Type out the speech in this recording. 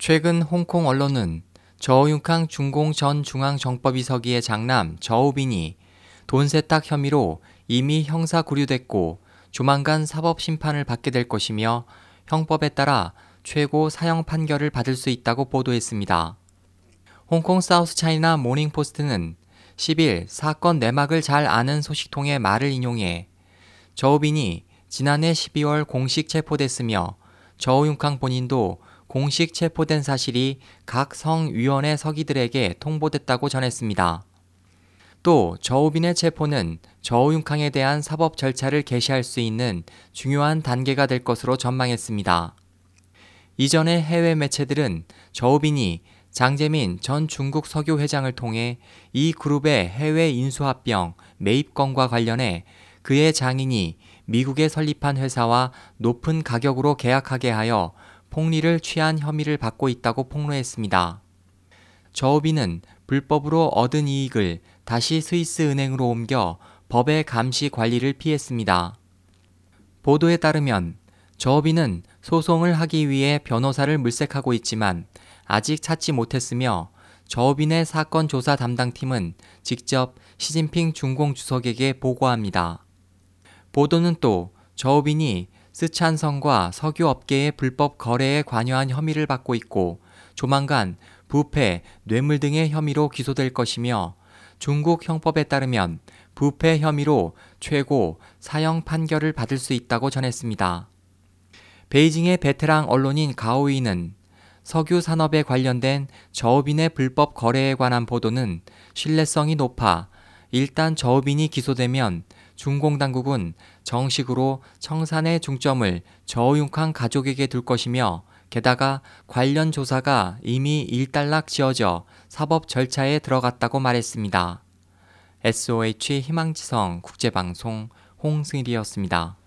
최근 홍콩 언론은 저우융캉 중공 전 중앙정법위서기의 장남 저우빈이 돈 세탁 혐의로 이미 형사 구류됐고 조만간 사법 심판을 받게 될 것이며 형법에 따라 최고 사형 판결을 받을 수 있다고 보도했습니다. 홍콩 사우스 차이나 모닝포스트는 10일 사건 내막을 잘 아는 소식통의 말을 인용해 저우빈이 지난해 12월 공식 체포됐으며 저우융캉 본인도 공식 체포된 사실이 각 성위원회 서기들에게 통보됐다고 전했습니다. 또 저우빈의 체포는 저우융캉에 대한 사법 절차를 개시할 수 있는 중요한 단계가 될 것으로 전망했습니다. 이전에 해외 매체들은 저우빈이 장재민 전 중국 석유 회장을 통해 이 그룹의 해외 인수합병 매입건과 관련해 그의 장인이 미국에 설립한 회사와 높은 가격으로 계약하게 하여 폭리를 취한 혐의를 받고 있다고 폭로했습니다. 저우비는 불법으로 얻은 이익을 다시 스위스 은행으로 옮겨 법의 감시 관리를 피했습니다. 보도에 따르면 저우비는 소송을 하기 위해 변호사를 물색하고 있지만 아직 찾지 못했으며 저우빈의 사건 조사 담당팀은 직접 시진핑 중공 주석에게 보고합니다. 보도는 또 저우빈이 스촨성과 석유 업계의 불법 거래에 관여한 혐의를 받고 있고 조만간 부패, 뇌물 등의 혐의로 기소될 것이며 중국 형법에 따르면 부패 혐의로 최고 사형 판결을 받을 수 있다고 전했습니다. 베이징의 베테랑 언론인 가오이는 석유 산업에 관련된 저업인의 불법 거래에 관한 보도는 신뢰성이 높아 일단 저업인이 기소되면 중공 당국은 정식으로 청산의 중점을 저우융캉 가족에게 둘 것이며 게다가 관련 조사가 이미 일단락 지어져 사법 절차에 들어갔다고 말했습니다. SOH 희망지성 국제방송 홍승일이었습니다.